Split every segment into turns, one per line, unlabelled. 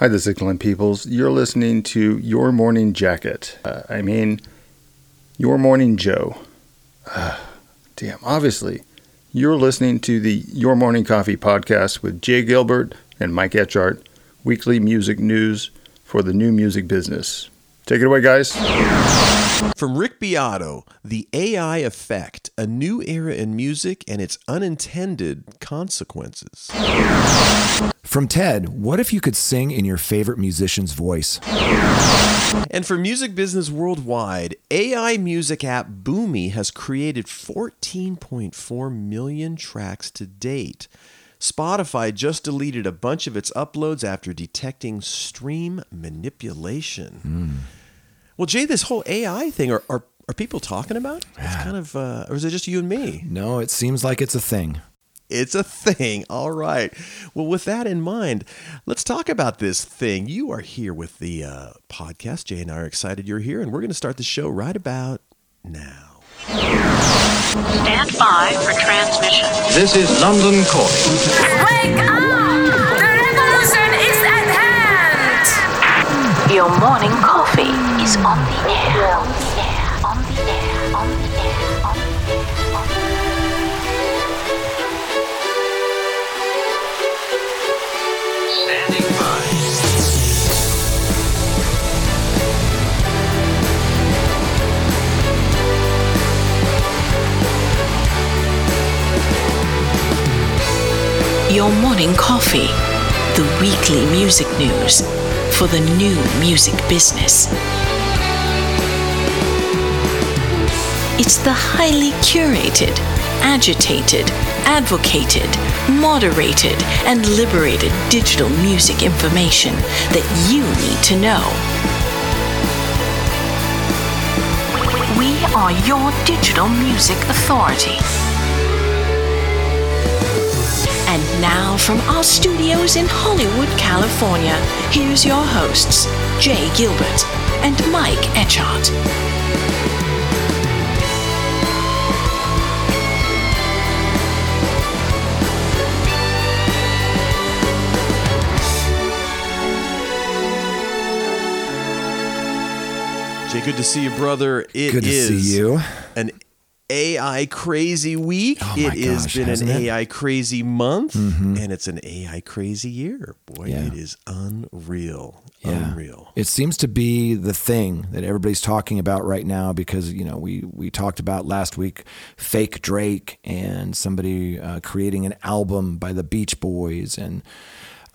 Hi, the Zigland peoples. You're listening to Your Morning Jacket. Uh, I mean, Your Morning Joe. Uh, damn, obviously. You're listening to the Your Morning Coffee podcast with Jay Gilbert and Mike Etchart, weekly music news for the new music business. Take it away, guys.
From Rick Beato, The AI Effect, a new era in music and its unintended consequences.
From Ted, what if you could sing in your favorite musician's voice?
And for music business worldwide, AI music app Boomy has created 14.4 million tracks to date. Spotify just deleted a bunch of its uploads after detecting stream manipulation. Hmm. Well, Jay, this whole AI thing, are, are, are people talking about? it? It's kind of, uh, or is it just you and me?
No, it seems like it's a thing.
It's a thing. All right. Well, with that in mind, let's talk about this thing. You are here with the uh, podcast. Jay and I are excited you're here, and we're going to start the show right about now.
Stand by for transmission.
This is London calling.
Wake up!
Your morning coffee is on the air. On the air. On the air. On the air. On the air.
Standing by.
Your morning coffee. The weekly music news for the new music business. It's the highly curated, agitated, advocated, moderated, and liberated digital music information that you need to know. We are your digital music authority. Now, from our studios in Hollywood, California, here's your hosts, Jay Gilbert and Mike Etchart.
Jay, good to see you, brother. It
Good to
is
see you.
an AI crazy week.
Oh
it has been an
hasn't it? Mm-hmm.
AI crazy month, and it's an AI crazy year. Boy,
Yeah.
it is unreal.
Yeah.
Unreal.
It seems to be the thing that everybody's talking about right now because you know we we talked about last week fake Drake and somebody uh, creating an album by the Beach Boys and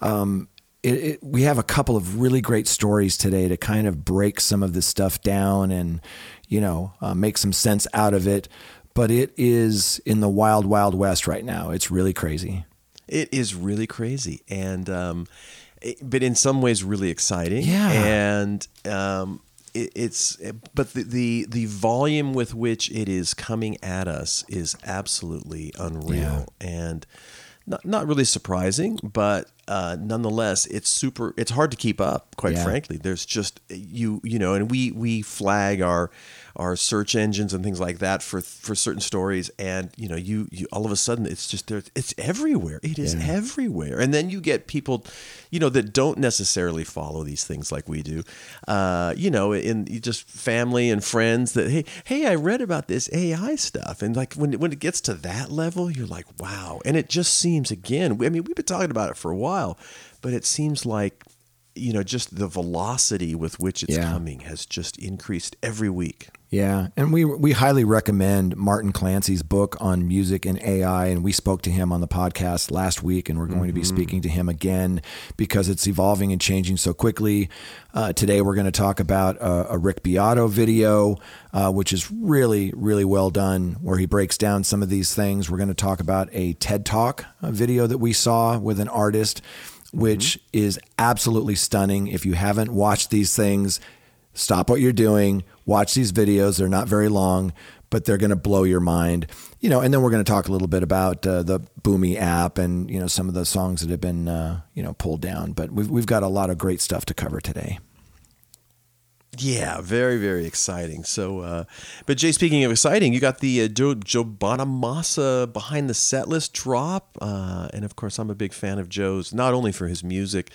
um, it, it, we have a couple of really great stories today to kind of break some of this stuff down and you know uh, make some sense out of it. But it is in the wild wild west right now. It's really crazy.
It is really crazy, and um, it- but in some ways really exciting.
Yeah.
and um, it, it's but the, the the volume with which it is coming at us is absolutely unreal, and not not really surprising, but uh, nonetheless, it's super. It's hard to keep up, quite
Yeah.
frankly. There's just you you know, and we we flag our our search engines and things like that for for certain stories and you know you, you all of a sudden it's just there it's everywhere it is everywhere and then you get people you know that don't necessarily follow these things like we do uh, you know in just family and friends that hey hey I read about this AI stuff and like when when it gets to that level you're like wow and it just seems again I mean we've been talking about it for a while but it seems like you know just the velocity with which it's
Yeah.
coming has just increased every week
Yeah, and we we highly recommend Martin Clancy's book on music and AI, and we spoke to him on the podcast last week, and we're going to be speaking to him again because it's evolving and changing so quickly. Uh, today, we're going to talk about a, a Rick Beato video, uh, which is really really well done, where he breaks down some of these things. We're going to talk about a TED Talk uh video that we saw with an artist, which is absolutely stunning. If you haven't watched these things stop what you're doing, watch these videos. They're not very long, but they're going to blow your mind. You know, and then we're going to talk a little bit about uh, the Boomy app and you know some of the songs that have been uh, you know pulled down. But we've we've got a lot of great stuff to cover today.
Yeah, very, very exciting. So, uh, but Jay, speaking of exciting, you got the uh, Joe, Bonamassa behind the set list drop. Uh, and of course, I'm a big fan of Joe's, not only for his music,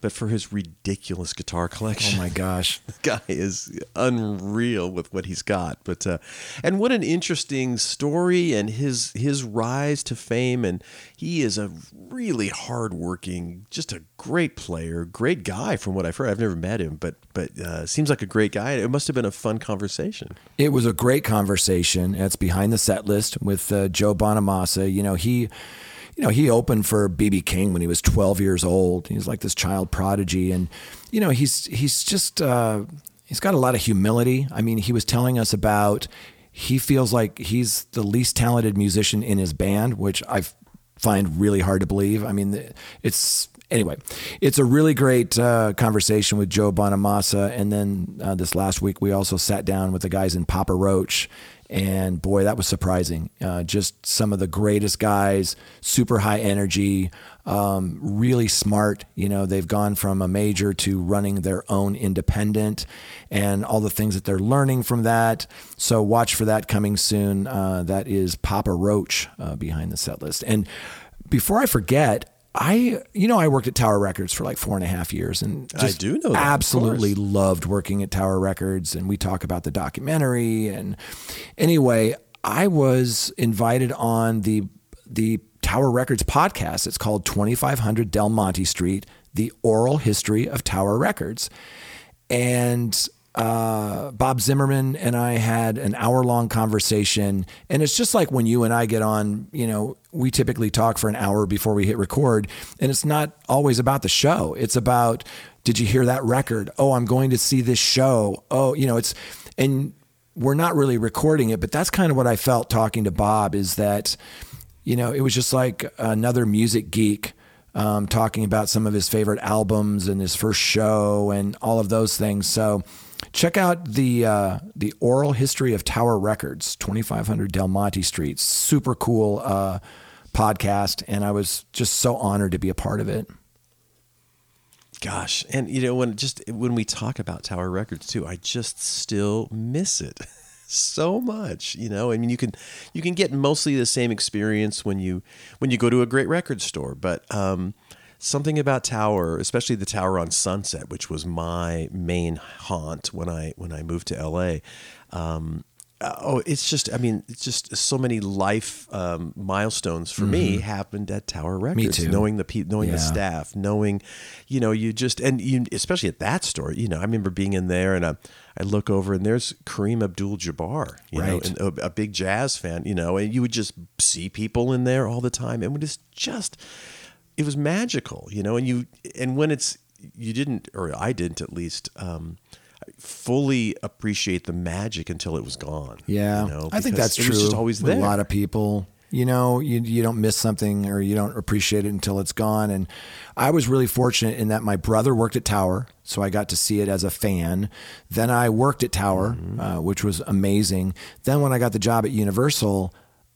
but for his ridiculous guitar collection.
Oh my gosh.
the guy is unreal with what he's got. But uh, and what an interesting story and his his rise to fame. And he is a really hardworking, just a great player, great guy from what I've heard. I've never met him, but but uh, seems like a great guy. It must have been a fun conversation.
It was a great conversation. It's behind the set list with uh, Joe Bonamassa. You know, he you know, he opened for BB King when he was 12 years old. He was like this child prodigy, and you know, he's he's just uh, he's got a lot of humility. I mean, he was telling us about he feels like he's the least talented musician in his band, which I find really hard to believe. I mean, it's anyway, it's a really great uh, conversation with Joe Bonamassa. And then uh, this last week, we also sat down with the guys in Papa Roach and boy, that was surprising. Uh, just some of the greatest guys, super high energy, um, really smart. You know, they've gone from a major to running their own independent and all the things that they're learning from that. So watch for that coming soon. Uh, that is Papa Roach uh, behind the set list. And before I forget, I, you know, I worked at Tower Records for like four and a half years, and
I do know that,
absolutely loved working at Tower Records. And we talk about the documentary. And anyway, I was invited on the the Tower Records podcast. It's called 2500 Del Monte Street: The Oral History of Tower Records, and uh, Bob Zimmerman and I had an hour long conversation. And it's just like when you and I get on, you know, we typically talk for an hour before we hit record. And it's not always about the show, it's about, did you hear that record? Oh, I'm going to see this show. Oh, you know, it's, and we're not really recording it, but that's kind of what I felt talking to Bob is that, you know, it was just like another music geek um, talking about some of his favorite albums and his first show and all of those things. So, check out the uh, the oral history of Tower Records, 2500 Del Monte Street. Super cool uh, podcast, and I was just so honored to be a part of it.
Gosh, and you know when just when we talk about Tower Records too, I just still miss it so much. You know, I mean, you can you can get mostly the same experience when you when you go to a great record store, but um, something about Tower, especially the Tower on Sunset, which was my main haunt when I when I moved to LA. Um, uh, oh, it's just, I mean, it's just so many life um, milestones for me happened at Tower Records.
too.
Knowing the pe- knowing the staff, knowing, you know, you just, and you, especially at that store, you know, I remember being in there and I, I look over and there's Kareem Abdul-Jabbar, you know,
Right.
and a, a big jazz fan, you know, and you would just see people in there all the time, and it was just, it was magical, you know, and you, and when it's, you didn't, or I didn't at least. Um, fully appreciate the magic until it was gone.
Yeah,
you know,
I think that's true.
just always there.
A lot of people, you know, you you don't miss something or you don't appreciate it until it's gone. And I was really fortunate in that my brother worked at Tower, so I got to see it as a fan. Then I worked at Tower,
Mm-hmm.
uh, which was amazing. Then when I got the job at Universal.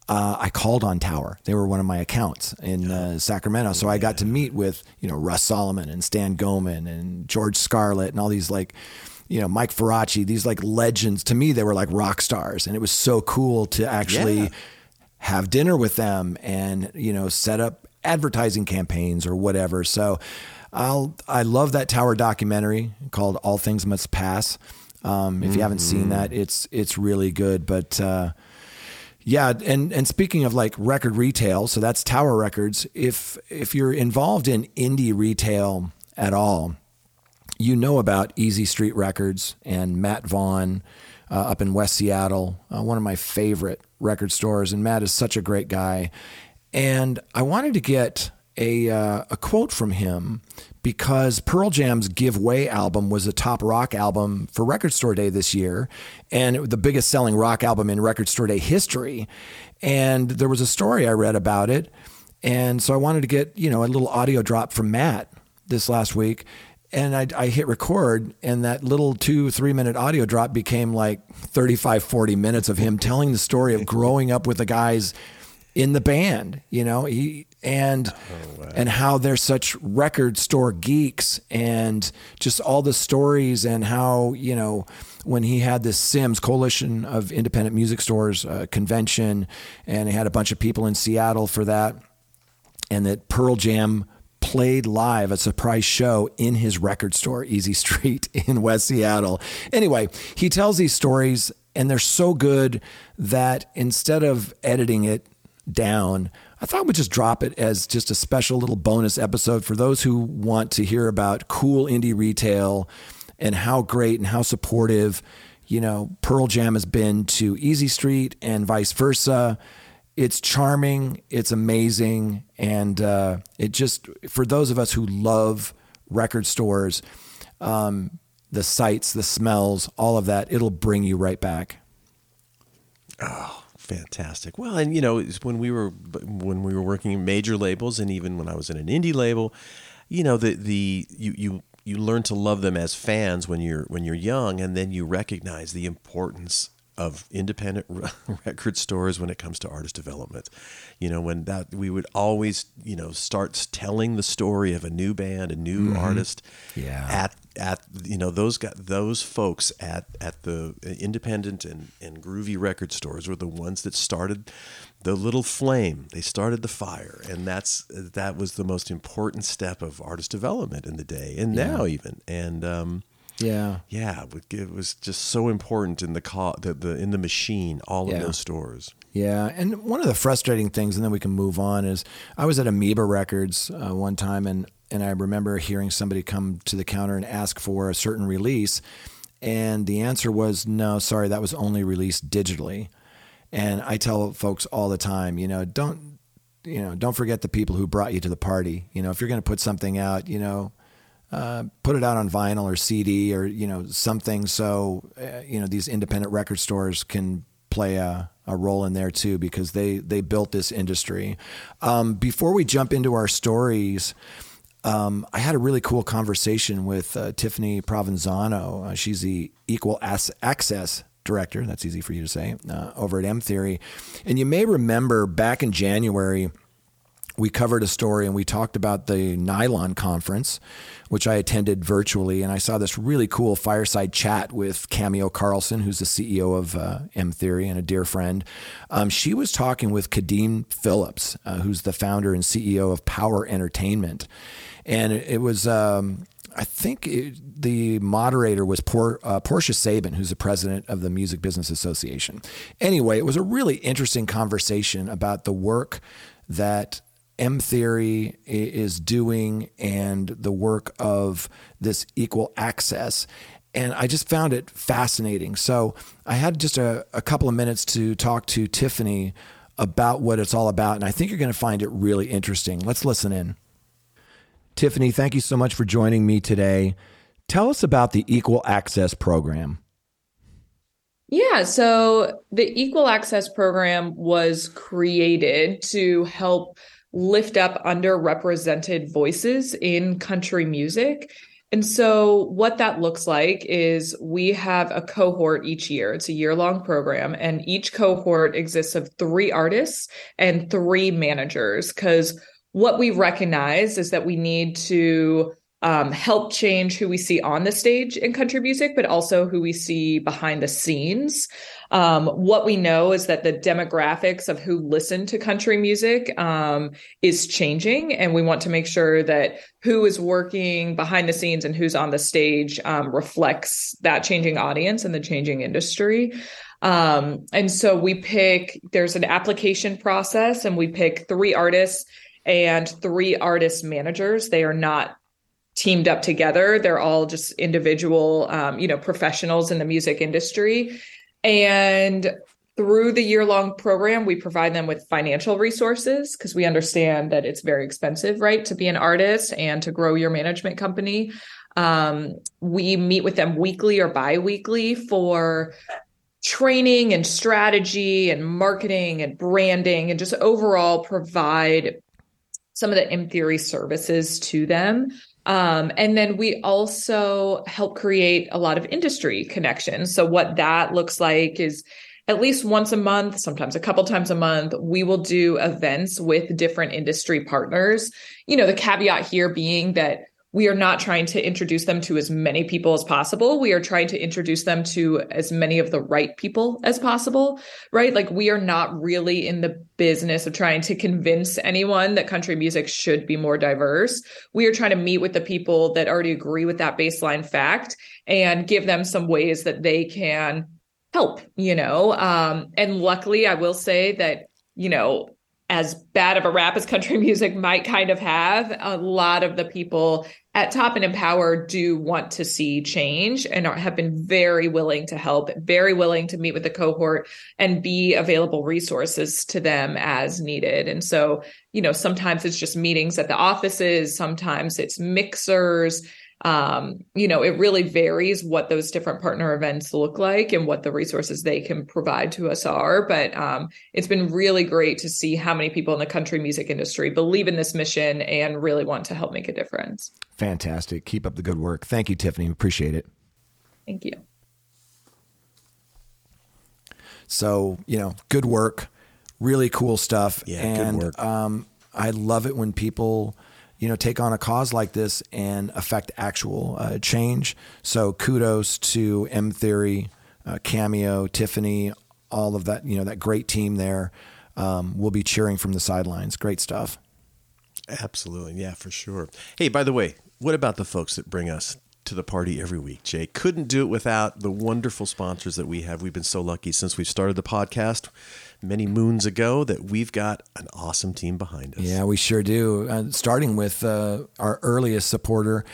Uh, I called on Tower. They were one of my accounts in uh, Sacramento, so I got to meet with you know Russ Solomon and Stan Goman and George Scarlett and all these like you know, Mike Ferracci, these like legends. To me, they were like rock stars, and it was so cool to actually
Yeah.
have dinner with them and you know set up advertising campaigns or whatever. So, I'll I love that Tower documentary called All Things Must Pass. Um, if you haven't seen that, it's it's really good. But uh, yeah, and and speaking of like record retail, so that's Tower Records. If if you're involved in indie retail at all, you know about Easy Street Records and Matt Vaughan uh, up in West Seattle, uh, one of my favorite record stores. And Matt is such a great guy. And I wanted to get a, uh, a quote from him because Pearl Jam's Give Way album was a top rock album for Record Store Day this year, and the biggest selling rock album in Record Store Day history. And there was a story I read about it. And so I wanted to get, you know, a little audio drop from Matt this last week. And I, I hit record, and that little two, three minute audio drop became like 35, 40 minutes of him telling the story of growing up with the guys in the band, you know, he, and and how they're such record store geeks and just all the stories and how you know when he had this CIMS Coalition of Independent Music Stores uh, convention and he had a bunch of people in Seattle for that and that Pearl Jam played live a surprise show in his record store, Easy Street in West Seattle. Anyway, he tells these stories, and they're so good that instead of editing it down, I thought we'd just drop it as just a special little bonus episode for those who want to hear about cool indie retail and how great and how supportive, you know, Pearl Jam has been to Easy Street and vice versa. It's charming, it's amazing, and uh, it just for those of us who love record stores, um, the sights, the smells, all of that, it'll bring you right back.
Oh, fantastic! Well, and you know, when we were when we were working in major labels, and even when I was in an indie label, you know, the the you you you learn to love them as fans when you're when you're young, and then you recognize the importance of independent record stores when it comes to artist development. You know, when that we would always, you know, start telling the story of a new band, a new mm-hmm. artist
yeah.
at at you know those got those folks at at the independent and, and groovy record stores were the ones that started the little flame they started the fire and that's that was the most important step of artist development in the day and yeah. now even and um,
yeah,
yeah, it was just so important in the co- the, the in the machine, all yeah. of those stores.
Yeah, and one of the frustrating things, and then we can move on, is I was at Amoeba Records uh, one time, and and I remember hearing somebody come to the counter and ask for a certain release, and the answer was no, sorry, that was only released digitally. And I tell folks all the time, you know, don't you know, don't forget the people who brought you to the party. You know, if you're going to put something out, you know, uh, put it out on vinyl or CD or you know something so uh, you know these independent record stores can play a, a role in there too because they they built this industry. Um, before we jump into our stories. Um, I had a really cool conversation with uh, Tiffany Provenzano. Uh, she's the Equal Access director. That's easy for you to say uh, over at M Theory. And you may remember back in January, we covered a story and we talked about the NY:LON conference, which I attended virtually. And I saw this really cool fireside chat with Cameo Carlson, who's the CEO of uh, M Theory and a dear friend. Um, she was talking with Kadeem Phillips, uh, who's the founder and CEO of Power Entertainment. And it, was, um, I think it, the moderator was Por, uh, Portia Sabin, who's the president of the Music Business Association. Anyway, it was a really interesting conversation about the work that M Theory is doing and the work of this equal access. And I just found it fascinating. So I had just a, a couple of minutes to talk to Tiffany about what it's all about. And I think you're going to find it really interesting. Let's listen in. Tiffany, thank you so much for joining me today. Tell us about the Equal Access Program.
Yeah, so the Equal Access Program was created to help lift up underrepresented voices in country music. And so, what that looks like is we have a cohort each year. It's a year long program, and each cohort exists of three artists and three managers. Because what we recognize is that we need to um, help change who we see on the stage in country music, but also who we see behind the scenes. Um, what we know is that the demographics of who listen to country music um, is changing, and we want to make sure that who is working behind the scenes and who's on the stage um, reflects that changing audience and the changing industry. Um, and so we pick, there's an application process, and we pick three artists and three artist managers. They are not teamed up together. They're all just individual, um, you know, professionals in the music industry. And through the year long program, we provide them with financial resources because we understand that it's very expensive, right, to be an artist and to grow your management company. Um, we meet with them weekly or bi weekly for training and strategy and marketing and branding and just overall provide some of the M Theory services to them. Um, and then we also help create a lot of industry connections. So, what that looks like is at least once a month, sometimes a couple times a month, we will do events with different industry partners. You know, the caveat here being that we are not trying to introduce them to as many people as possible. We are trying to introduce them to as many of the right people as possible, right? Like we are not really in the business of trying to convince anyone that country music should be more diverse. We are trying to meet with the people that already agree with that baseline fact and give them some ways that they can help, you know? Um, and luckily, I will say that, you know, as bad of a rap as country music might kind of have, a lot of the people at Top and Empower do want to see change and are, have been very willing to help, very willing to meet with the cohort and be available resources to them as needed. And so, you know, sometimes it's just meetings at the offices, sometimes it's mixers, um, you know, it really varies what those different partner events look like and what the resources they can provide to us are. But um, it's been really great to see how many people in the country music industry believe in this mission and really want to help make a difference.
Fantastic. Keep up the good work. Thank you, Tiffany. Appreciate it.
Thank you.
So, you know, good work, really cool stuff.
Yeah,
and,
good work.
Um, I love it when people you know, take on a cause like this and affect actual uh, change. So kudos to M Theory, uh, Cameo, Tiffany, all of that, you know, that great team there. Um, we'll be cheering from the sidelines. Great stuff.
Absolutely. Yeah, for sure. Hey, by the way, what about the folks that bring us to the party every week, Jay? Couldn't do it without the wonderful sponsors that we have. We've been so lucky since we started the podcast many moons ago that we've got an awesome team behind us.
Yeah, we sure do. Uh, starting with uh, our earliest supporter,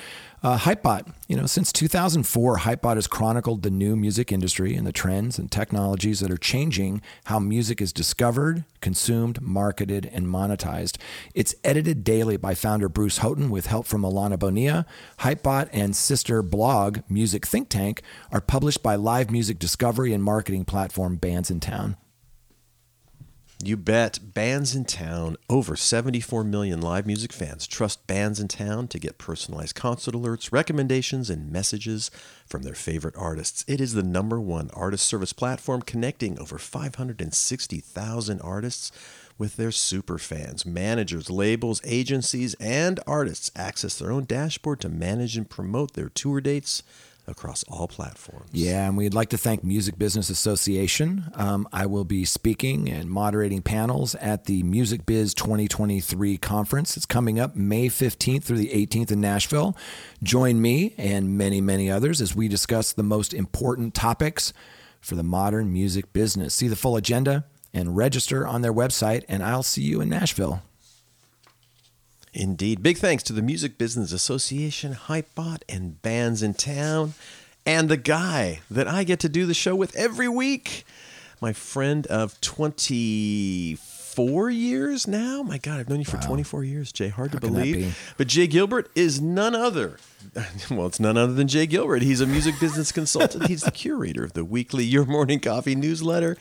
uh, Hypebot. You know, since 2004, Hypebot has chronicled the new music industry and the trends and technologies that are changing how music is discovered, consumed, marketed, and monetized. It's edited daily by founder Bruce Houghton with help from Alana Bonilla. Hypebot and sister blog, Music Think Tank, are published by live music discovery and marketing platform Bandsintown.
You bet. Bandsintown. Over 74 million live music fans trust Bandsintown to get personalized concert alerts, recommendations, and messages from their favorite artists. It is the number one artist service platform connecting over 560,000 artists with their super fans. Managers, labels, agencies, and artists access their own dashboard to manage and promote their tour dates across all platforms.
Yeah, and we'd like to thank Music Business Association. Um, I will be speaking and moderating panels at the Music Biz 2023 conference. It's coming up May 15th through the 18th in Nashville. Join me and many, many others as we discuss the most important topics for the modern music business. See the full agenda and register on their website, and I'll see you in Nashville.
Indeed. Big thanks to the Music Business Association, Hypebot, and Bandsintown, and the guy that I get to do the show with every week, my friend of 24 years now. My God, I've known you for 24 years, Jay. Hard
How
to believe.
be?
But Jay Gilbert is none other. Well, it's none other than Jay Gilbert. He's a music business consultant. He's the curator of the weekly Your Morning Coffee newsletter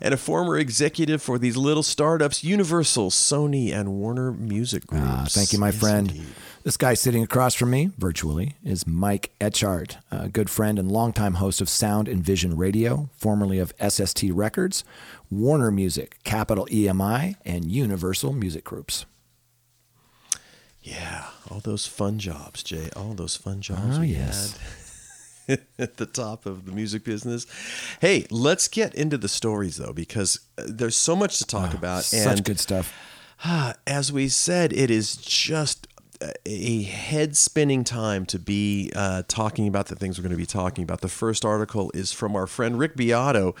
and a former executive for these little startups, Universal, Sony, and Warner Music Groups.
Ah, thank you, my
Yes,
friend.
indeed.
This guy sitting across from me, virtually, is Mike Etchart, a good friend and longtime host of Sound and Vision Radio, formerly of SST Records, Warner Music, Capitol EMI, and Universal Music Groups.
Yeah, all those fun jobs, Jay. All those fun jobs
Oh,
we
yes.
had at the top of the music business. Hey, let's get into the stories though, because uh, there's so much to talk about.
Ah, Such
and
good stuff.
ah, as we said, it is just a- head spinning time to be uh, talking about the things we're going to be talking about. The first article is from our friend Rick Beato,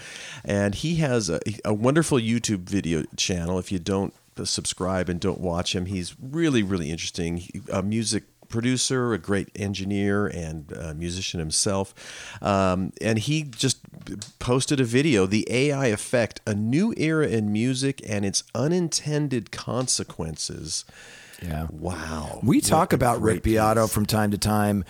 and he has a, a wonderful YouTube video channel. If you don't subscribe and don't watch him, he's really, really interesting. He- A music producer, a great engineer, and uh musician himself. Um, and he just posted a video, The AI Effect, a new era in music and its unintended consequences.
Yeah.
Wow.
We talk about Rick Beato from time to time,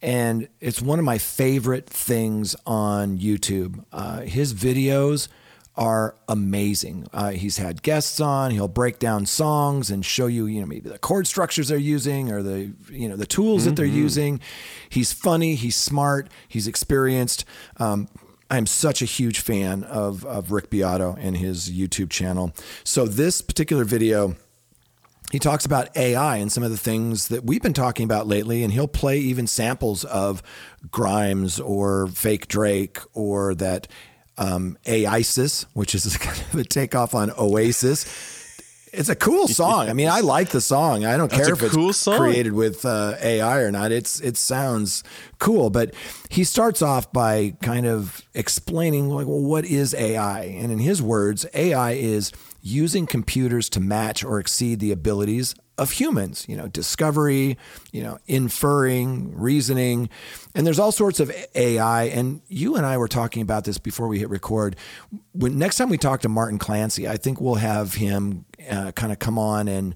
and it's one of my favorite things on YouTube. Uh, his videos are amazing. Uh, he's had guests on. He'll break down songs and show you, you know, maybe the chord structures they're using or the, you know, the tools that they're using. He's funny. He's smart. He's experienced. Um, I'm such a huge fan of, of Rick Beato and his YouTube channel. So this particular video he talks about AI and some of the things that we've been talking about lately, and he'll play even samples of Grimes or Fake Drake or that um, AISIS, which is kind of a takeoff on Oasis. It's a cool song. I mean, I like the song. I don't
That's
care if it's
cool song.
created with uh, AI or not. It's it sounds cool, but he starts off by kind of explaining like, well, what is AI? And in his words, AI is using computers to match or exceed the abilities of humans, you know, discovery, you know, inferring, reasoning. And there's all sorts of AI. And you and I were talking about this before we hit record. When next time we talk to Martin Clancy, I think we'll have him uh, kind of come on and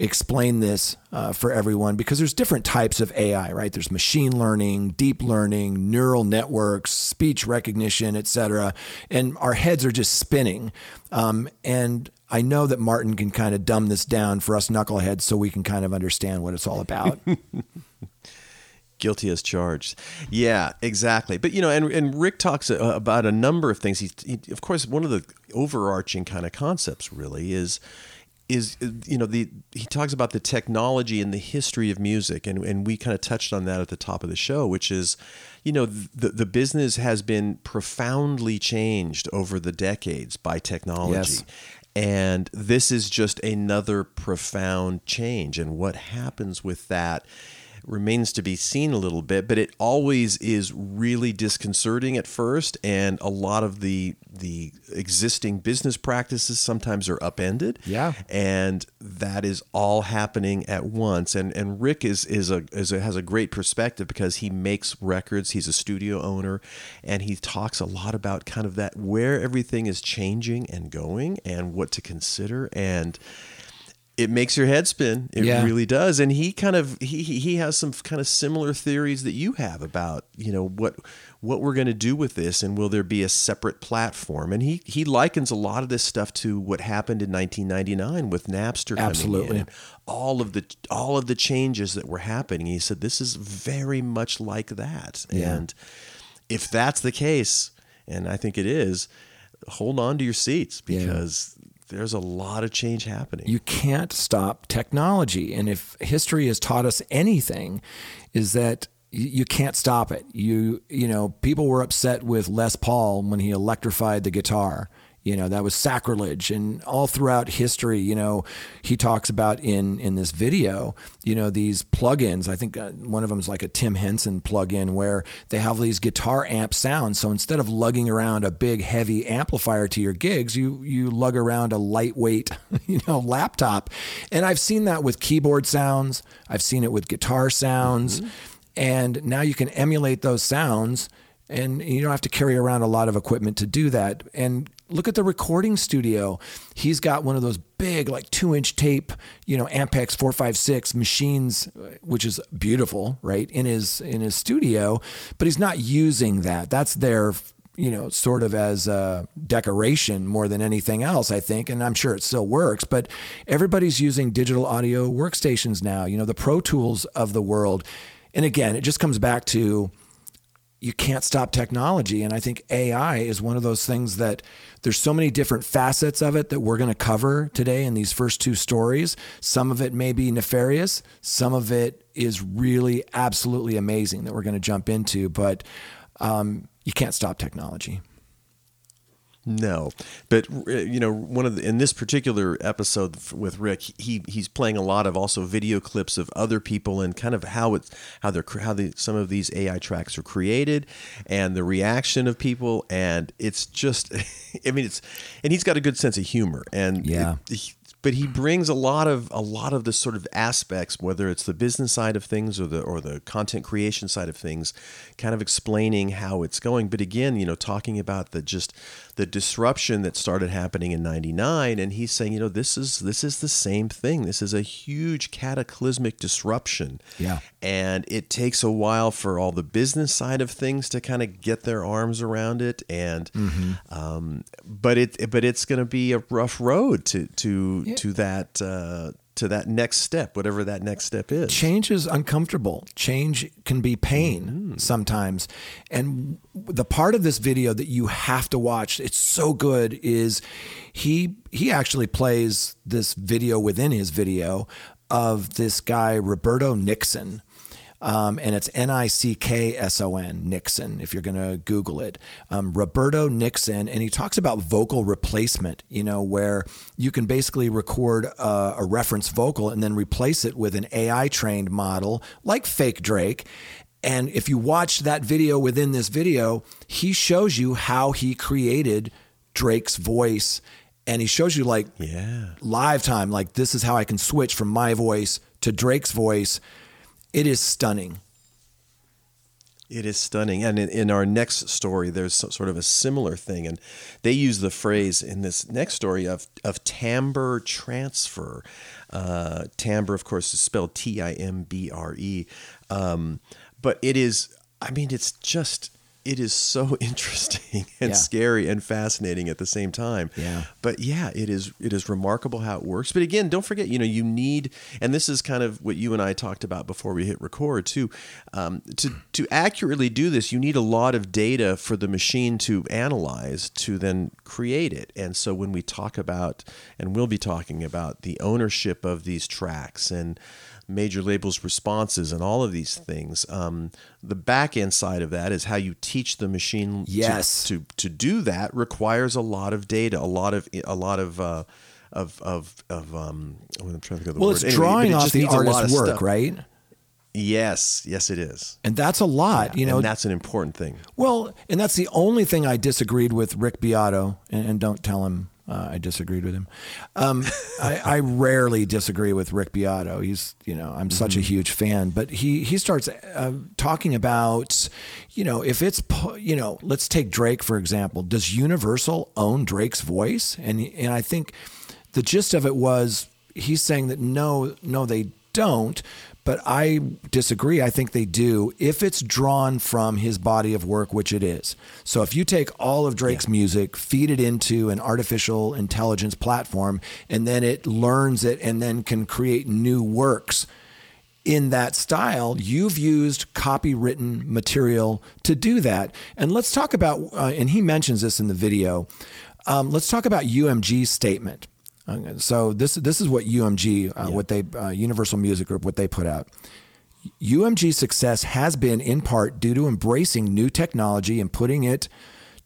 explain this uh, for everyone because there's different types of AI, right? There's machine learning, deep learning, neural networks, speech recognition, et cetera. And our heads are just spinning. Um, and I know that Martin can kind of dumb this down for us knuckleheads so we can kind of understand what it's all about.
guilty as charged. Yeah, exactly. But you know, and and Rick talks uh, about a number of things. He, he of course, one of the overarching kind of concepts really is is you know the he talks about the technology and the history of music and and we kind of touched on that at the top of the show which is you know the the business has been profoundly changed over the decades by technology
Yes.
and this is just another profound change and what happens with that remains to be seen a little bit but it always is really disconcerting at first and a lot of the the existing business practices sometimes are upended.
Yeah.
and that is all happening at once. And and Rick is is a, is a has a great perspective because he makes records. He's a studio owner and he talks a lot about kind of that where everything is changing and going and what to consider. And it makes your head spin. It
Yeah.
really does. And he kind of he he he has some kind of similar theories that you have about you know what what we're going to do with this and will there be a separate platform? And he he likens a lot of this stuff to what happened in 1999 with Napster
Absolutely.
All of the all of the changes that were happening. He said this is very much like that.
Yeah.
And if that's the case, and I think it is, hold on to your seats
Yeah.
There's a lot of change happening.
you can't stop technology. And if history has taught us anything, is that you can't stop it. You you know, people were upset with Les Paul when he electrified the guitar. You know, that was sacrilege. And all throughout history, you know, he talks about in in this video, you know, these plugins. I think uh, one of them is like a Tim Henson plugin where they have these guitar amp sounds. So instead of lugging around a big heavy amplifier to your gigs, you you lug around a lightweight, you know, laptop. And I've seen that with keyboard sounds. I've seen it with guitar sounds. And now you can emulate those sounds and you don't have to carry around a lot of equipment to do that. And look at the recording studio. He's got one of those big, like two inch tape, you know, Ampex 456 machines, which is beautiful, right? In his in his studio, but he's not using that. That's there you know, sort of as a decoration more than anything else, I think. And I'm sure it still works, but everybody's using digital audio workstations now, you know, the Pro Tools of the world. And again, it just comes back to you can't stop technology. And I think AI is one of those things that there's so many different facets of it that we're going to cover today in these first two stories. Some of it may be nefarious, some of it is really absolutely amazing that we're going to jump into. But um, you can't stop technology.
No, but uh, you know, one of the, in this particular episode with Rick, he he's playing a lot of also video clips of other people and kind of how it's how they're how the, some of these AI tracks are created and the reaction of people, and it's just, I mean, it's and he's got a good sense of humor, and
Yeah.
it- he- but he brings a lot of a lot of the sort of aspects, whether it's the business side of things or the or the content creation side of things, kind of explaining how it's going. But again, you know, talking about the just the disruption that started happening in '99, and he's saying, you know, this is this is the same thing. This is a huge cataclysmic disruption.
Yeah.
And it takes a while for all the business side of things to kind of get their arms around it, and um, but it but it's going to be a rough road to to to that uh, to that next step, whatever that next step is.
change is uncomfortable. Change can be pain sometimes. And the part of this video that you have to watch, it's so good, is he he actually plays this video within his video of this guy Roberto Nickson. Um, and it's N I C K S O N, Nickson, if you're going to Google it. Um, Roberto Nickson, and he talks about vocal replacement, you know, where you can basically record a, a reference vocal and then replace it with an AI trained model like Fake Drake. And if you watch that video within this video, he shows you how he created Drake's voice. And he shows you like
Yeah.
live time, like this is how I can switch from my voice to Drake's voice. It is stunning.
It is stunning. And in, in our next story, there's so- sort of a similar thing. And they use the phrase in this next story of, of timbre transfer. Uh, timbre, of course, is spelled T I M B R E. Um, but it is, I mean, it's just, it is so interesting and
Yeah.
scary and fascinating at the same time.
Yeah.
But yeah, it is it is remarkable how it works. But again, don't forget, you know, you need, and this is kind of what you and I talked about before we hit record too. Um, to to accurately do this, you need a lot of data for the machine to analyze to then create it. And so when we talk about, and we'll be talking about the ownership of these tracks and major labels responses and all of these things um, the back end side of that is how you teach the machine to-
Yes.
to to do that requires a lot of data, a lot of a lot of uh, of of of um. I'm trying to of the
Well,
word.
it's
Anyway,
drawing
it
off the artist's work,
stuff.
right?
Yes, yes, it is.
And that's a lot, you know.
and that's an important thing.
well, and that's the only thing I disagreed with Rick Beato, and, and don't tell him uh, I disagreed with him. Um, I, I rarely disagree with Rick Beato. He's, you know, I'm such a huge fan, but he he starts uh, talking about, you know, if it's, you know, let's take Drake for example. Does Universal own Drake's voice? And and I think the gist of it was he's saying that no, no, they don't. But I disagree. I think they do if it's drawn from his body of work, which it is. So if you take all of Drake's music, feed it into an artificial intelligence platform, and then it learns it and then can create new works in that style, you've used copywritten material to do that. And let's talk about, uh, and he mentions this in the video. Um, let's talk about UMG's statement. So this this is what UMG, uh, what they uh, Universal Music Group, what they put out. UMG's success has been in part due to embracing new technology and putting it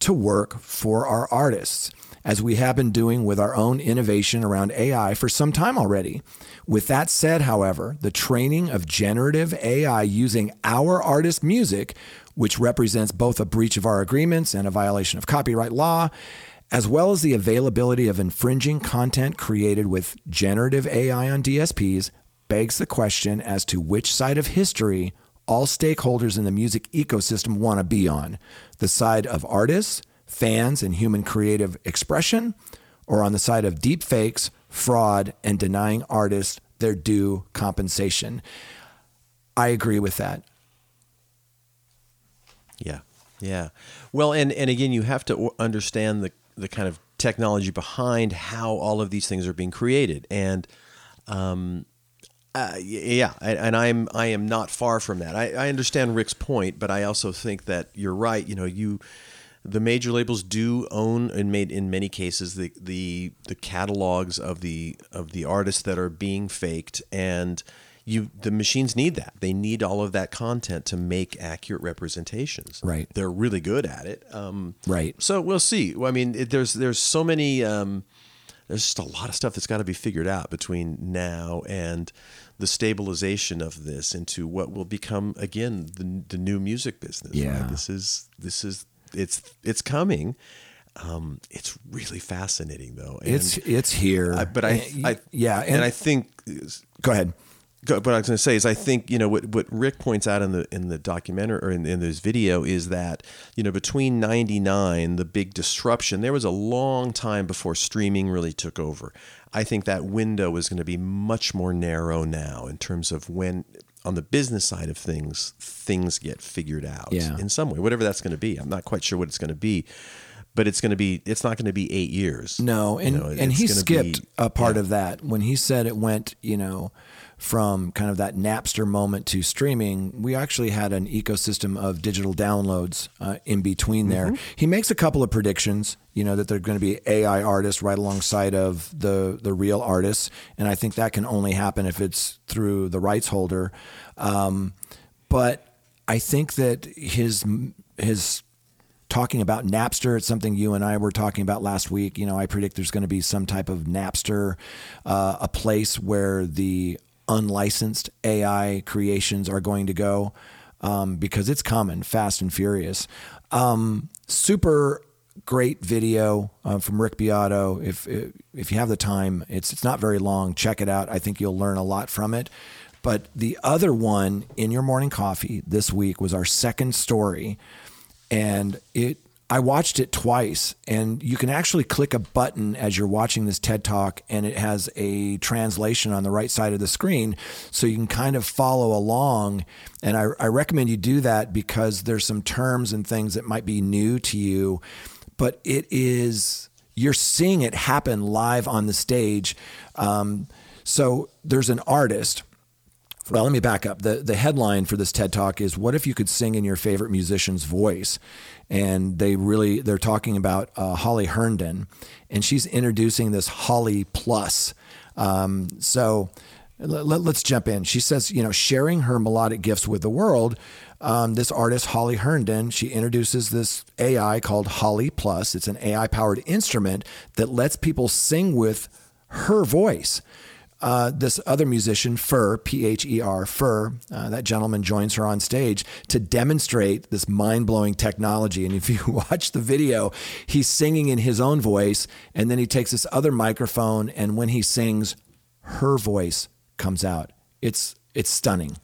to work for our artists, as we have been doing with our own innovation around AI for some time already. With that said, however, the training of generative AI using our artist music, which represents both a breach of our agreements and a violation of copyright law, as well as the availability of infringing content created with generative AI on DSPs, begs the question as to which side of history all stakeholders in the music ecosystem want to be on the side of artists, fans, and human creative expression, or on the side of deep fakes, fraud, and denying artists their due compensation. I agree with that.
Yeah, yeah. Well, and and again, you have to understand the the kind of technology behind how all of these things are being created, and um, uh, yeah, and I'm I am not far from that. I, I understand Rick's point, but I also think that you're right. You know, you the major labels do own and made in many cases the the the catalogs of the of the artists that are being faked and you the machines need that they need all of that content to make accurate representations
Right.
they're really good at it um,
Right.
so we'll see i mean it, there's there's so many um, there's just a lot of stuff that's got to be figured out between now and the stabilization of this into what will become again the, the new music business
Yeah.
right? this is this is it's it's coming um, it's really fascinating though and
It's it's here.
I, but I, I
yeah,
and,
and,
I think
go ahead.
What I was going to say is I think you know what what Rick points out in the in the documentary or in, in this video is that you know between 99 the big disruption there was a long time before streaming really took over I think that window is going to be much more narrow now in terms of when on the business side of things things get figured out
Yeah.
in some way whatever that's going to be I'm not quite sure what it's going to be but it's going to be it's not going to be eight years.
No, and
You know,
and he skipped
be-
a part
yeah.
of that when he said it went, you know, from kind of that Napster moment to streaming. We actually had an ecosystem of digital downloads uh, in between there.
Mm-hmm.
He makes a couple of predictions, you know, that they're going to be AI artists right alongside of the the real artists, and I think that can only happen if it's through the rights holder. Um, but I think that his his talking about Napster. It's something you and I were talking about last week. You know, I predict there's going to be some type of Napster, uh, a place where the unlicensed AI creations are going to go um, because it's coming fast and furious. Um, super great video uh, from Rick Beato. If if you have the time, it's it's not very long. Check it out. I think you'll learn a lot from it. But the other one in your morning coffee this week was our second story and it I watched it twice and you can actually click a button as you're watching this TED Talk and it has a translation on the right side of the screen so you can kind of follow along. And I, I recommend you do that because there's some terms and things that might be new to you but it is you're seeing it happen live on the stage. Um, so there's an artist well, let me back up. The the headline for this TED Talk is what if you could sing in your favorite musician's voice? And they really they're talking about uh, Holly Herndon, and she's introducing this Holly Plus. Um, so let, us jump in. She says, you know, sharing her melodic gifts with the world. Um, this artist Holly Herndon, she introduces this AI called Holly Plus. It's an AI powered instrument that lets people sing with her voice uh, this other musician, Pher, P H E R, Pher, uh, that gentleman joins her on stage to demonstrate this mind blowing technology. And if you watch the video, he's singing in his own voice, and then he takes this other microphone, and when he sings, her voice comes out. It's it's stunning.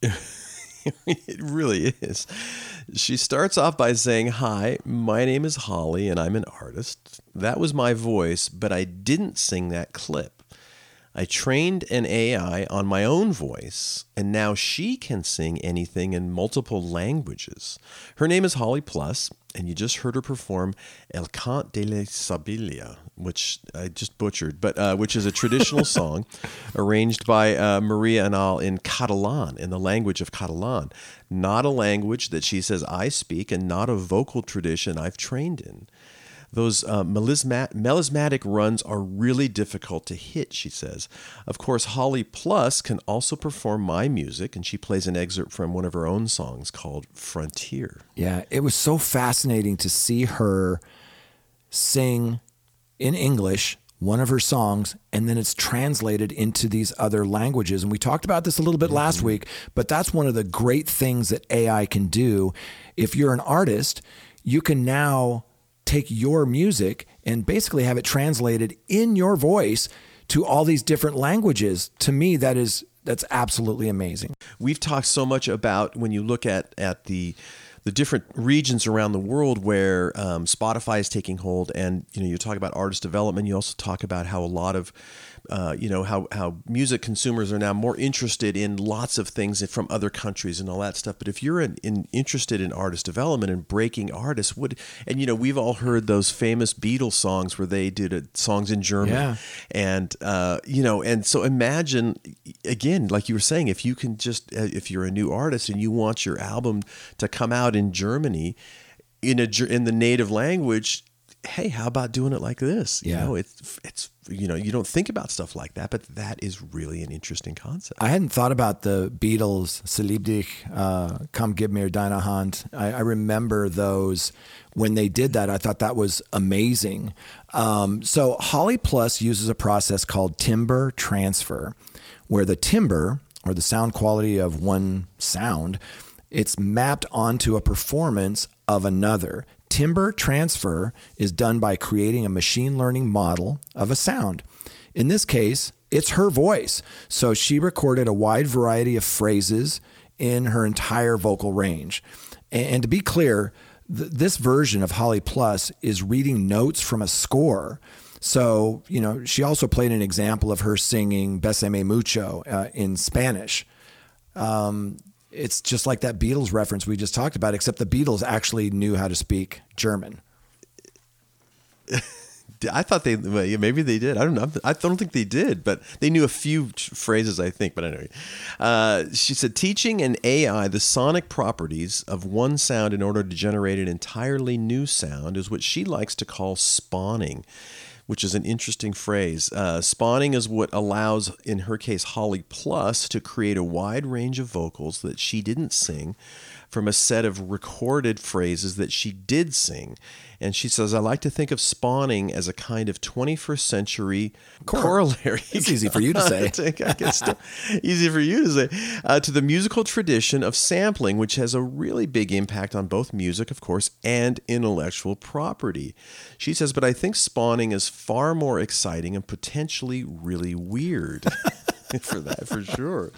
it really is. She starts off by saying, Hi, my name is Holly and I'm an artist. That was my voice, but I didn't sing that clip. I trained an AI on my own voice, and now she can sing anything in multiple languages. Her name is Holly Plus, and you just heard her perform El Cant de la Sibilla, which I just butchered, but uh, which is a traditional song arranged by uh, Maria Arnal in Catalan, in the language of Catalan. Not a language that she says I speak, and not a vocal tradition I've trained in. Those uh, melisma- melismatic runs are really difficult to hit, she says. Of course, Holly Plus can also perform my music, and she plays an excerpt from one of her own songs called Frontier.
Yeah, it was so fascinating to see her sing in English one of her songs and then it's translated into these other languages and we talked about this a little bit last week but that's one of the great things that AI can do if you're an artist you can now take your music and basically have it translated in your voice to all these different languages to me that is that's absolutely amazing
We've talked so much about when you look at at the the different regions around the world where um, Spotify is taking hold, and you know you talk about artist development. You also talk about how a lot of uh, you know how how music consumers are now more interested in lots of things from other countries and all that stuff. But if you're in, in, interested in artist development and breaking artists, would and you know we've all heard those famous Beatles songs where they did uh, songs in German,
Yeah.
and uh, you know, and so imagine again, like you were saying, if you can just uh, if you're a new artist and you want your album to come out in Germany in a in the native language, hey, how about doing it like this?
Yeah.
You know, it's it's you know, you don't think about stuff like that, but that is really an interesting concept.
I hadn't thought about the Beatles, Sie liebt dich, uh, Come Give Me Your Deine Hand. I, I remember those when they did that. I thought that was amazing. Um, so Holly Plus uses a process called timbre transfer, where the timbre or the sound quality of one sound, it's mapped onto a performance of another. Timbre transfer is done by creating a machine learning model of a sound. In this case, it's her voice. So she recorded a wide variety of phrases in her entire vocal range. And, and to be clear, th- this version of Holly Plus is reading notes from a score. So, you know, she also played an example of her singing Besame Mucho uh, in Spanish. Um, it's just like that Beatles reference we just talked about, except the Beatles actually knew how to speak German.
I thought they well, yeah, maybe they did. I don't know. I don't think they did, but they knew a few phrases. I think, but anyway, uh, she said teaching an AI the sonic properties of one sound in order to generate an entirely new sound is what she likes to call spawning. Which is an interesting phrase. Uh, spawning is what allows, in her case, Holly Plus to create a wide range of vocals that she didn't sing from a set of recorded phrases that she did sing. And she says, I like to think of spawning as a kind of 21st century corollary.
It's easy for you to say.
I guess easy for you to say. Uh, to the musical tradition of sampling, which has a really big impact on both music, of course, and intellectual property. She says, but I think spawning is far more exciting and potentially really weird. for that, for sure.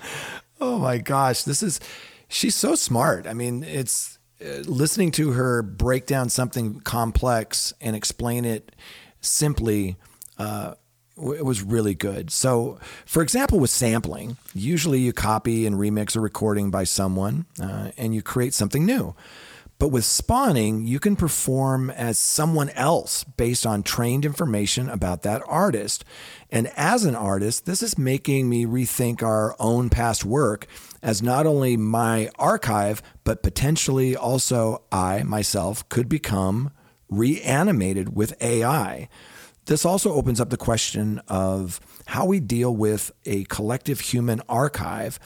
Oh my gosh, this is she's so smart. I mean, it's uh, listening to her break down something complex and explain it simply. Uh, it was really good. So, for example, with sampling, usually you copy and remix a recording by someone uh, and you create something new. But with spawning, you can perform as someone else based on trained information about that artist. And as an artist, this is making me rethink our own past work as not only my archive, but potentially also I myself could become reanimated with AI. This also opens up the question of how we deal with a collective human archive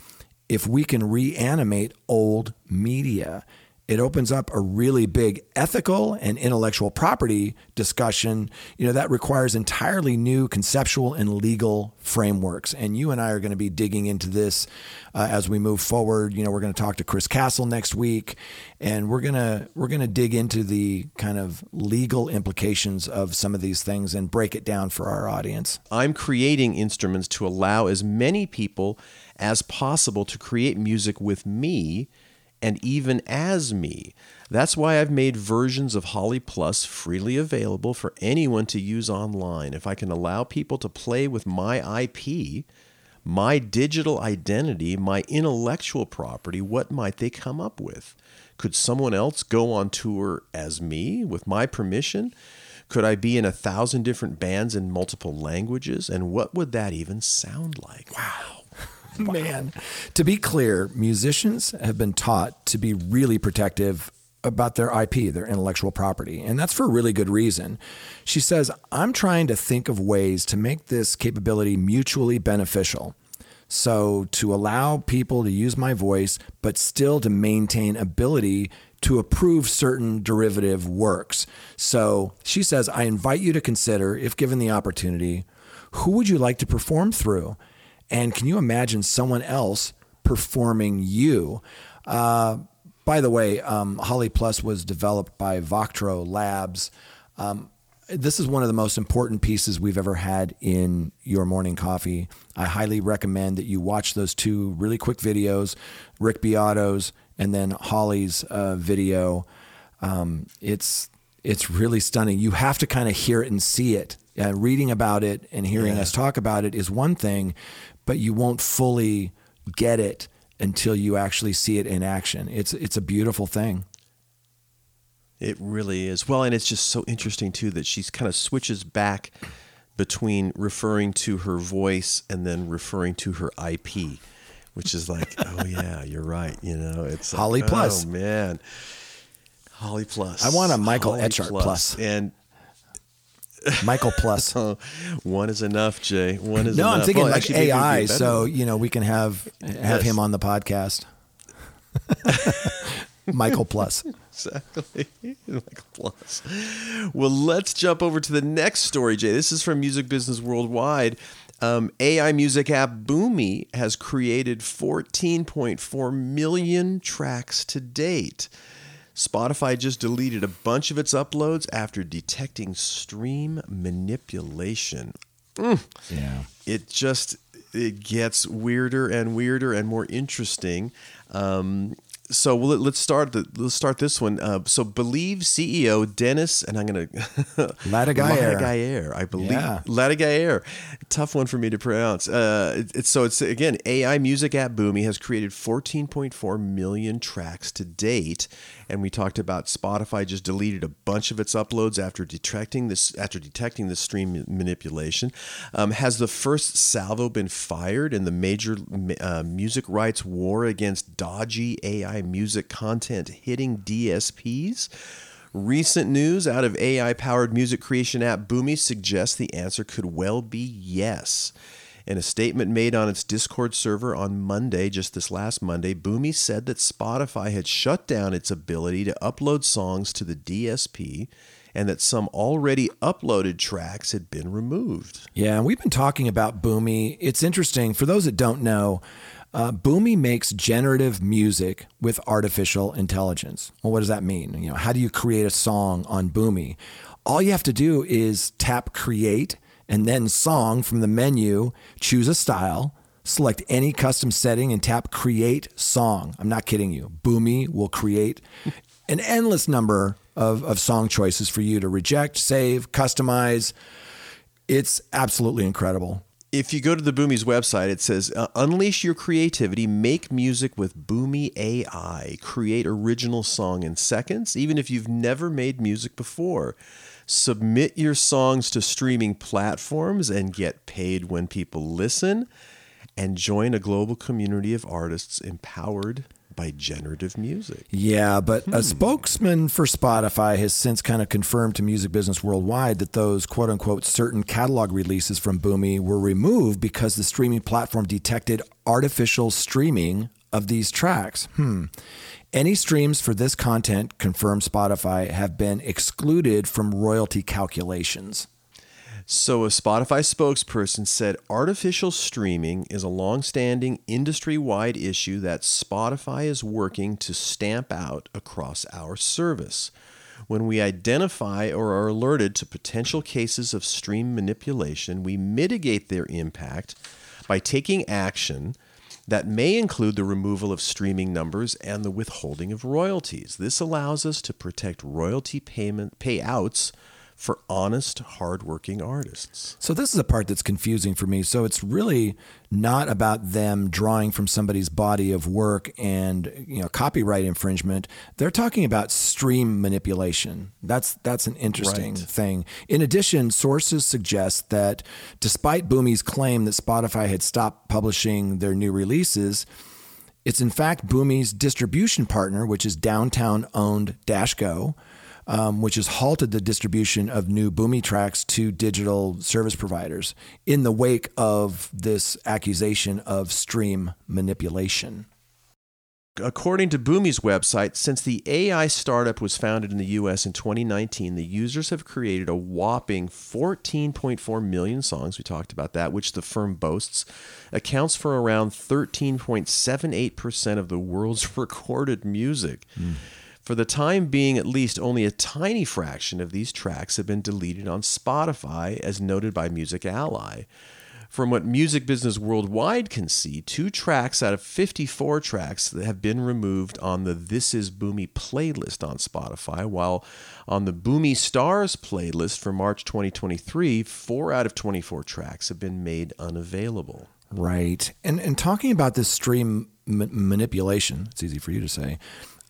if we can reanimate old media it opens up a really big ethical and intellectual property discussion you know that requires entirely new conceptual and legal frameworks. And you and i are going to be digging into this uh, as we move forward. You know we're going to talk to chris castle next week and we're going to we're going to dig into the kind of legal implications of some of these things and break it down for our audience.
I'm creating instruments to allow as many people as possible to create music with me and even as me. That's why I've made versions of Holly Plus freely available for anyone to use online. If I can allow people to play with my IP, my digital identity, my intellectual property, what might they come up with? Could someone else go on tour as me with my permission? Could I be in a thousand different bands in multiple languages? And what would that even sound like?
Wow. Man, to be clear, musicians have been taught to be really protective about their IP, their intellectual property, and that's for a really good reason. She says, I'm trying to think of ways to make this capability mutually beneficial. So, to allow people to use my voice, but still to maintain ability to approve certain derivative works. So, she says, I invite you to consider, if given the opportunity, who would you like to perform through? And can you imagine someone else performing you? Uh, by the way, um, Holly Plus was developed by Voctro Labs. Um, this is one of the most important pieces we've ever had in your morning coffee. I highly recommend that you watch those two really quick videos, Rick Beato's and then Holly's uh, video. Um, it's it's really stunning. You have to kind of hear it and see it. Uh, reading about it and hearing yeah. us talk about it is one thing, but you won't fully get it until you actually see it in action. It's it's a beautiful thing.
It really is. Well, and it's just so interesting too that she's kind of switches back between referring to her voice and then referring to her IP, which is like, oh yeah, you're right. You know, it's
Holly
like,
Plus.
Oh man, Holly Plus.
I want a Michael
Holly
Etchart Plus. Plus.
and
Michael Plus.
oh, one is enough, Jay. One is
no,
enough.
I'm thinking
well,
like AI, so you know we can have have yes. him on the podcast. Michael Plus.
Exactly. Michael Plus. Well, let's jump over to the next story, Jay. This is from Music Business Worldwide. Um, AI music app Boomy has created 14.4 million tracks to date. Spotify just deleted a bunch of its uploads after detecting stream manipulation.
Mm. Yeah.
It just it gets weirder and weirder and more interesting. Um, so well, let- let's start the let's start this one. Uh, so Believe CEO Denis and I'm gonna
Latagayer.
Latagayer, I believe
Yeah.
Latagayer. Tough one for me to pronounce. Uh, it- it's so it's again AI music app Boomy has created 14.4 million tracks to date, and we talked about Spotify just deleted a bunch of its uploads after detecting this after detecting the stream manipulation. Um, has the first salvo been fired in the major uh, music rights war against dodgy AI music content hitting DSPs? Recent news out of AI powered music creation app Boomy suggests the answer could well be yes. In a statement made on its Discord server on Monday, just this last Monday, Boomy said that Spotify had shut down its ability to upload songs to the DSP and that some already uploaded tracks had been removed.
Yeah, we've been talking about Boomy. It's interesting. For those that don't know, uh, Boomy makes generative music with artificial intelligence. Well, what does that mean? You know, how do you create a song on Boomy? All you have to do is tap create and then song from the menu, choose a style, select any custom setting and tap create song. I'm not kidding you. Boomy will create an endless number of, of song choices for you to reject, save, customize. It's absolutely incredible.
If you go to the Boomy's website, it says uh, unleash your creativity, make music with Boomy AI, create original song in seconds, even if you've never made music before. Submit your songs to streaming platforms and get paid when people listen, and join a global community of artists empowered by generative music.
Yeah, but a spokesman for Spotify has since kind of confirmed to Music Business Worldwide that those quote unquote certain catalog releases from Boomy were removed because the streaming platform detected artificial streaming of these tracks. Hmm. Any streams for this content, confirmed Spotify, have been excluded from royalty calculations.
So, a Spotify spokesperson said artificial streaming is a long-standing industry-wide issue that Spotify is working to stamp out across our service. When we identify or are alerted to potential cases of stream manipulation, we mitigate their impact by taking action that may include the removal of streaming numbers and the withholding of royalties. This allows us to protect royalty payment payouts for honest, hardworking artists.
So this is a part that's confusing for me. So it's really not about them drawing from somebody's body of work and you know copyright infringement. They're talking about stream manipulation. That's that's an interesting
Right.
thing. In addition, sources suggest that despite Boomy's claim that Spotify had stopped publishing their new releases, it's in fact Boomy's distribution partner, which is downtown owned Dashgo, um, which has halted the distribution of new Boomy tracks to digital service providers in the wake of this accusation of stream manipulation.
According to Boomy's website, since the AI startup was founded in the US in 2019, the users have created a whopping 14.4 million songs. We talked about that, which the firm boasts accounts for around 13.78% of the world's recorded music. For the time being, at least only a tiny fraction of these tracks have been deleted on Spotify, as noted by Music Ally. From what Music Business Worldwide can see, two tracks out of 54 tracks that have been removed on the This Is Boomy playlist on Spotify, while on the Boomy Stars playlist for March 2023, four out of 24 tracks have been made unavailable.
Right. And and talking about this stream ma- manipulation, it's easy for you to say.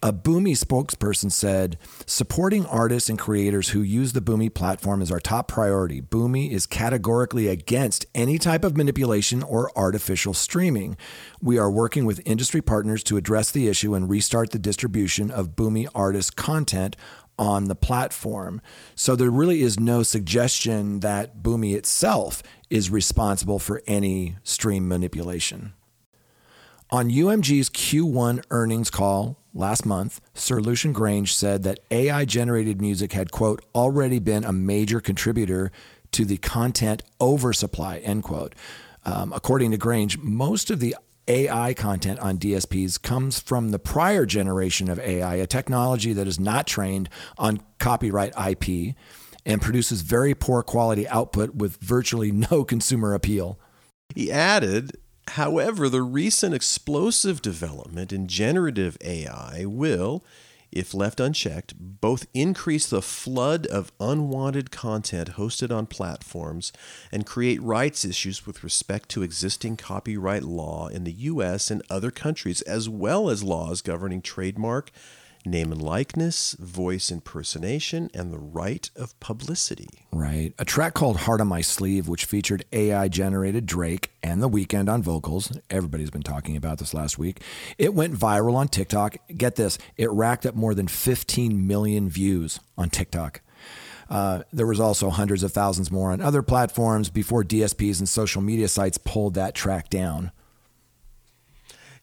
A Boomy spokesperson said, supporting artists and creators who use the Boomy platform is our top priority. Boomy is categorically against any type of manipulation or artificial streaming. We are working with industry partners to address the issue and restart the distribution of Boomy artist content on the platform. So there really is no suggestion that Boomy itself is responsible for any stream manipulation. On UMG's Q1 earnings call last month, Sir Lucian Grainge said that AI generated music had, quote, already been a major contributor to the content oversupply, end quote. Um, according to Grainge, most of the AI content on DSPs comes from the prior generation of AI, a technology that is not trained on copyright IP and produces very poor quality output with virtually no consumer appeal.
He added, However, the recent explosive development in generative AI will, if left unchecked, both increase the flood of unwanted content hosted on platforms and create rights issues with respect to existing copyright law in the US and other countries, as well as laws governing trademark, name and likeness, voice impersonation, and the right of publicity.
Right. A track called Heart on My Sleeve, which featured AI generated Drake and The Weeknd on vocals. Everybody's been talking about this last week. It went viral on TikTok. Get this, it racked up more than 15 million views on TikTok. Uh, there was also hundreds of thousands more on other platforms before DSPs and social media sites pulled that track down.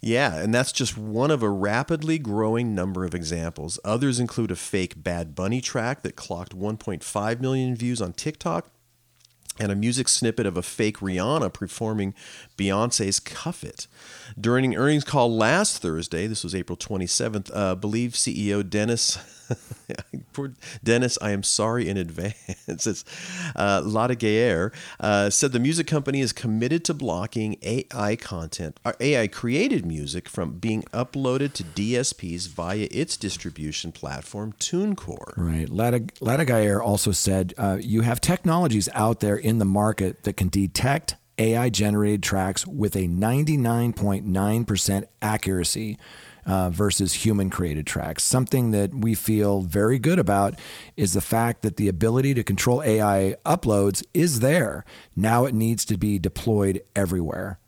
Yeah, and that's just one of a rapidly growing number of examples. Others include a fake Bad Bunny track that clocked 1.5 million views on TikTok and a music snippet of a fake Rihanna performing Beyonce's Cuff It. During an earnings call last Thursday, this was April 27th, uh, Believe CEO Denis, poor Denis, I am sorry in advance, it's uh, Latteguier, uh, said the music company is committed to blocking AI content, or AI created music from being uploaded to DSPs via its distribution platform, TuneCore.
Right. Latteguier also said uh, you have technologies out there in the market that can detect AI generated tracks with a 99.9% accuracy uh, versus human created tracks. Something that we feel very good about is the fact that the ability to control AI uploads is there. Now it needs to be deployed everywhere.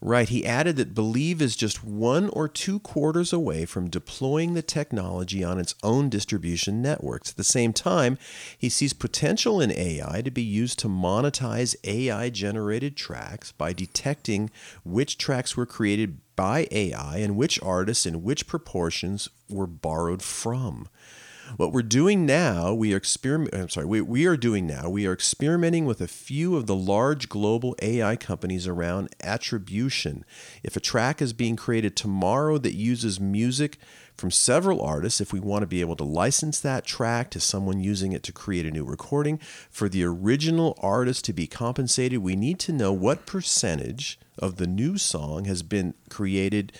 Right. He added that Believe is just one or two quarters away from deploying the technology on its own distribution networks. At the same time, he sees potential in AI to be used to monetize AI generated tracks by detecting which tracks were created by AI and which artists in which proportions were borrowed from. What we're doing now, we are experiment. I'm sorry, we, we are doing now. We are experimenting with a few of the large global AI companies around attribution. If a track is being created tomorrow that uses music from several artists, if we want to be able to license that track to someone using it to create a new recording, for the original artist to be compensated, we need to know what percentage of the new song has been created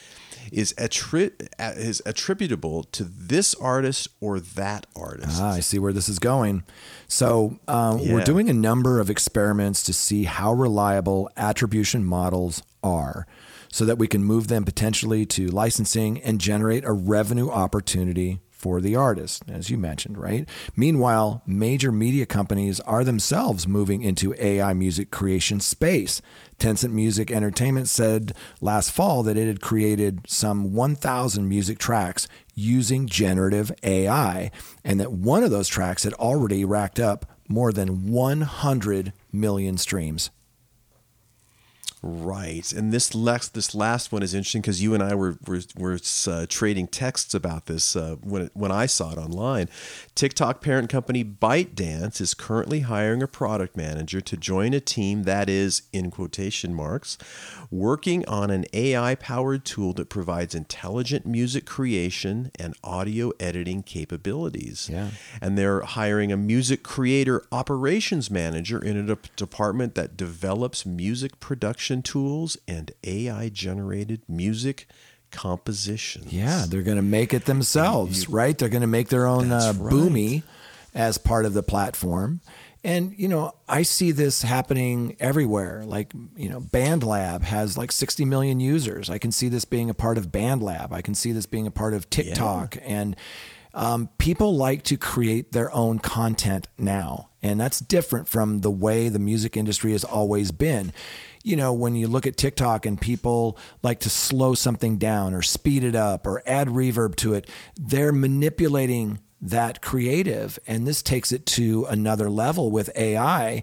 is, attri- is attributable to this artist or that artist.
Ah, I see where this is going. So, uh, yeah. we're doing a number of experiments to see how reliable attribution models are so that we can move them potentially to licensing and generate a revenue opportunity for the artist, as you mentioned, right? Meanwhile, major media companies are themselves moving into AI music creation space. Tencent Music Entertainment said last fall that it had created some 1,000 music tracks using generative AI, and that one of those tracks had already racked up more than 100 million streams.
Right, and this last this last one is interesting because you and I were were, were uh, trading texts about this uh, when it, when I saw it online. TikTok parent company ByteDance is currently hiring a product manager to join a team that is in quotation marks working on an AI powered tool that provides intelligent music creation and audio editing capabilities.
Yeah,
and they're hiring a music creator operations manager in a de- department that develops music production production tools and AI generated music compositions.
Yeah, they're going to make it themselves, you, right? They're going to make their own uh, right. Boomy as part of the platform. And, you know, I see this happening everywhere. Like, you know, BandLab has like 60 million users. I can see this being a part of BandLab. I can see this being a part of TikTok. Yeah. And um, people like to create their own content now. And that's different from the way the music industry has always been you know, when you look at TikTok and people like to slow something down or speed it up or add reverb to it, they're manipulating that creative. And this takes it to another level with AI.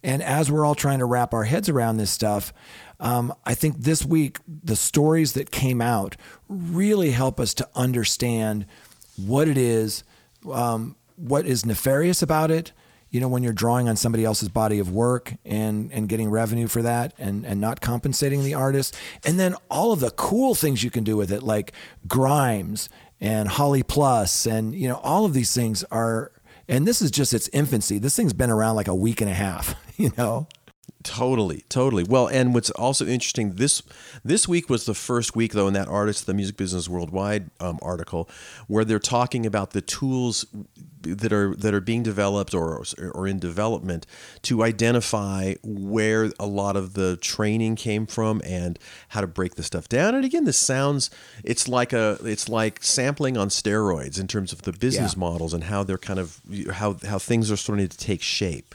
And as we're all trying to wrap our heads around this stuff, um, I think this week, the stories that came out really help us to understand what it is, um, what is nefarious about it, you know, when you're drawing on somebody else's body of work and and getting revenue for that and and not compensating the artist, and then all of the cool things you can do with it, like Grimes and Holly Plus, and you know, all of these things are. And this is just its infancy. This thing's been around like a week and a half. You know.
Totally, totally. Well, and what's also interesting this this week was the first week though in that artist, the Music Business Worldwide um, article, where they're talking about the tools that are that are being developed or or in development to identify where a lot of the training came from and how to break the stuff down. And again, this sounds it's like a it's like sampling on steroids in terms of the business
Yeah.
models and how they're kind of how how things are starting to take shape.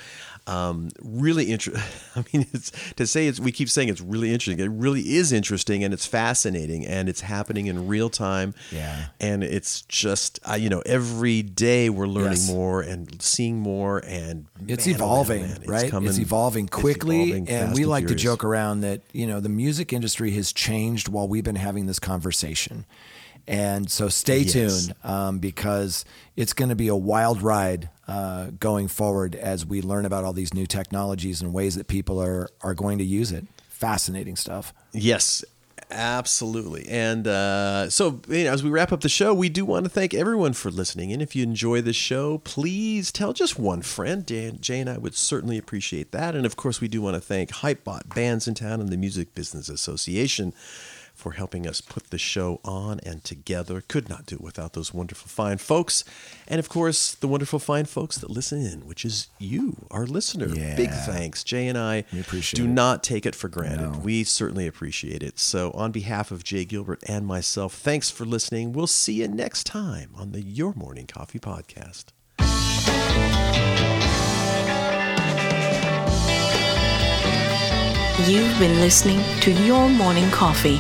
Um, really interesting. I mean, it's, to say it's we keep saying it's really interesting. It really is interesting and it's fascinating and it's happening in real time.
Yeah.
and it's just uh, you know every day we're learning
Yes.
more and seeing more and
It's
man, oh, man,
evolving,
man,
right?
coming-
it's evolving
it's
quickly,
evolving
and we like to joke around that you know the music industry has changed while we've been having this conversation, and so stay
Yes.
tuned um, because it's going to be a wild ride uh, going forward as we learn about all these new technologies and ways that people are are going to use it. Fascinating stuff.
Yes, absolutely. And uh, so, you know, as we wrap up the show, we do want to thank everyone for listening. And if you enjoy the show, please tell just one friend. Dan, Jay and I would certainly appreciate that. And of course, we do want to thank Hypebot Bandsintown and the Music Business Association for helping us put the show on and together. Could not do it without those wonderful, fine folks. And of course, the wonderful, fine folks that listen in, which is you, our listener. Big thanks. Jay and I
We appreciate
do
it.
not take it for granted.
No.
We certainly appreciate it. So, on behalf of Jay Gilbert and myself, thanks for listening. We'll see you next time on the Your Morning Coffee Podcast.
You've been listening to Your Morning Coffee,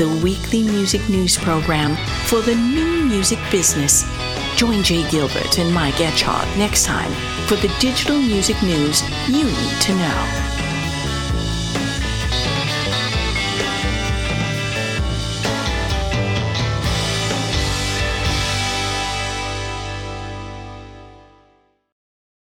the weekly music news program for the new music business. Join Jay Gilbert and Mike Etchart next time for the digital music news you need to know.